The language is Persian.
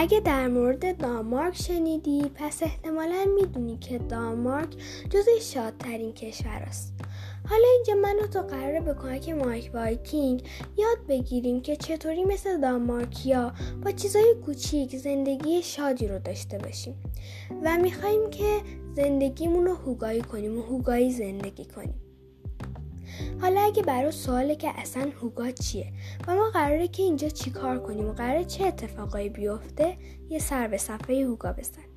اگه در مورد دانمارک شنیدی پس احتمالا می‌دونی که دانمارک جزو شادترین کشور است. حالا اینجا من و تو قراره به کمک مایک وایکینگ یاد بگیریم که چطوری مثل دانمارکیا با چیزای کوچیک زندگی شادی رو داشته باشیم و می‌خوایم که زندگیمون رو هوگایی کنیم و هوگایی زندگی کنیم حالا اگه برات سواله که اصلا هوگا چیه؟ و ما قراره که اینجا چیکار کنیم و قراره چه اتفاقایی بیفته یه سر به صفحه هوگا بزن